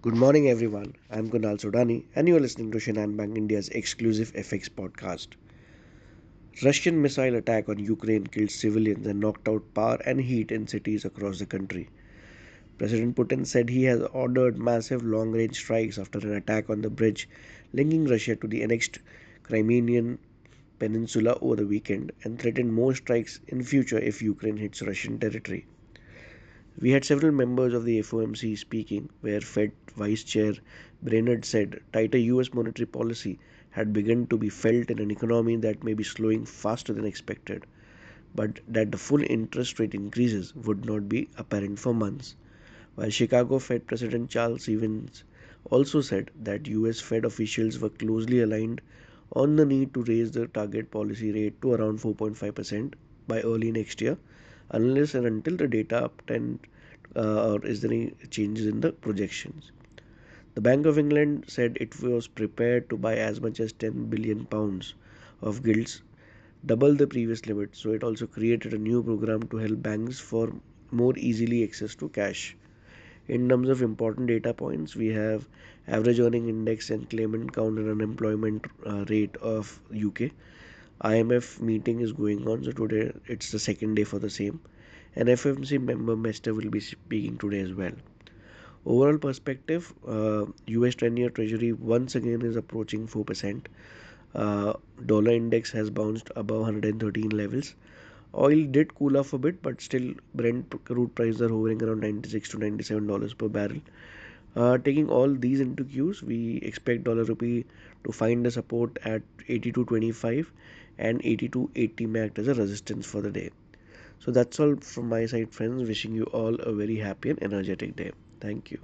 Good morning, everyone. I'm Kunal Sodani, and you're listening to Shinhan Bank India's exclusive FX podcast. Russian missile attack on Ukraine killed civilians and knocked out power and heat in cities across the country. President Putin said he has ordered massive long range strikes after an attack on the bridge linking Russia to the annexed Crimean Peninsula over the weekend and threatened more strikes in future if Ukraine hits Russian territory. We had several members of the FOMC speaking, where Fed Vice Chair Brainard said tighter US monetary policy had begun to be felt in an economy that may be slowing faster than expected, but that the full interest rate increases would not be apparent for months. While Chicago Fed President Charles Evans also said that US Fed officials were closely aligned on the need to raise the target policy rate to around 4.5% by early next year unless and until the data obtained uh, or is there any changes in the projections. The Bank of England said it was prepared to buy as much as 10 billion pounds of gilts, double the previous limit. So it also created a new program to help banks for more easily access to cash. In terms of important data points, we have average earning index and claimant count and unemployment uh, rate of UK IMF meeting is going on, so today it's the second day for the same. And FMC member Mester will be speaking today as well. Overall perspective, uh, US 10-year Treasury once again is approaching 4%. Uh, dollar index has bounced above 113 levels. Oil did cool off a bit, but still Brent crude prices are hovering around 96 to 97 dollars per barrel. Uh, taking all these into cues, we expect dollar rupee to find the support at 82.25 and 82.80 may act as a resistance for the day. So that's all from my side, friends. Wishing you all a very happy and energetic day. Thank you.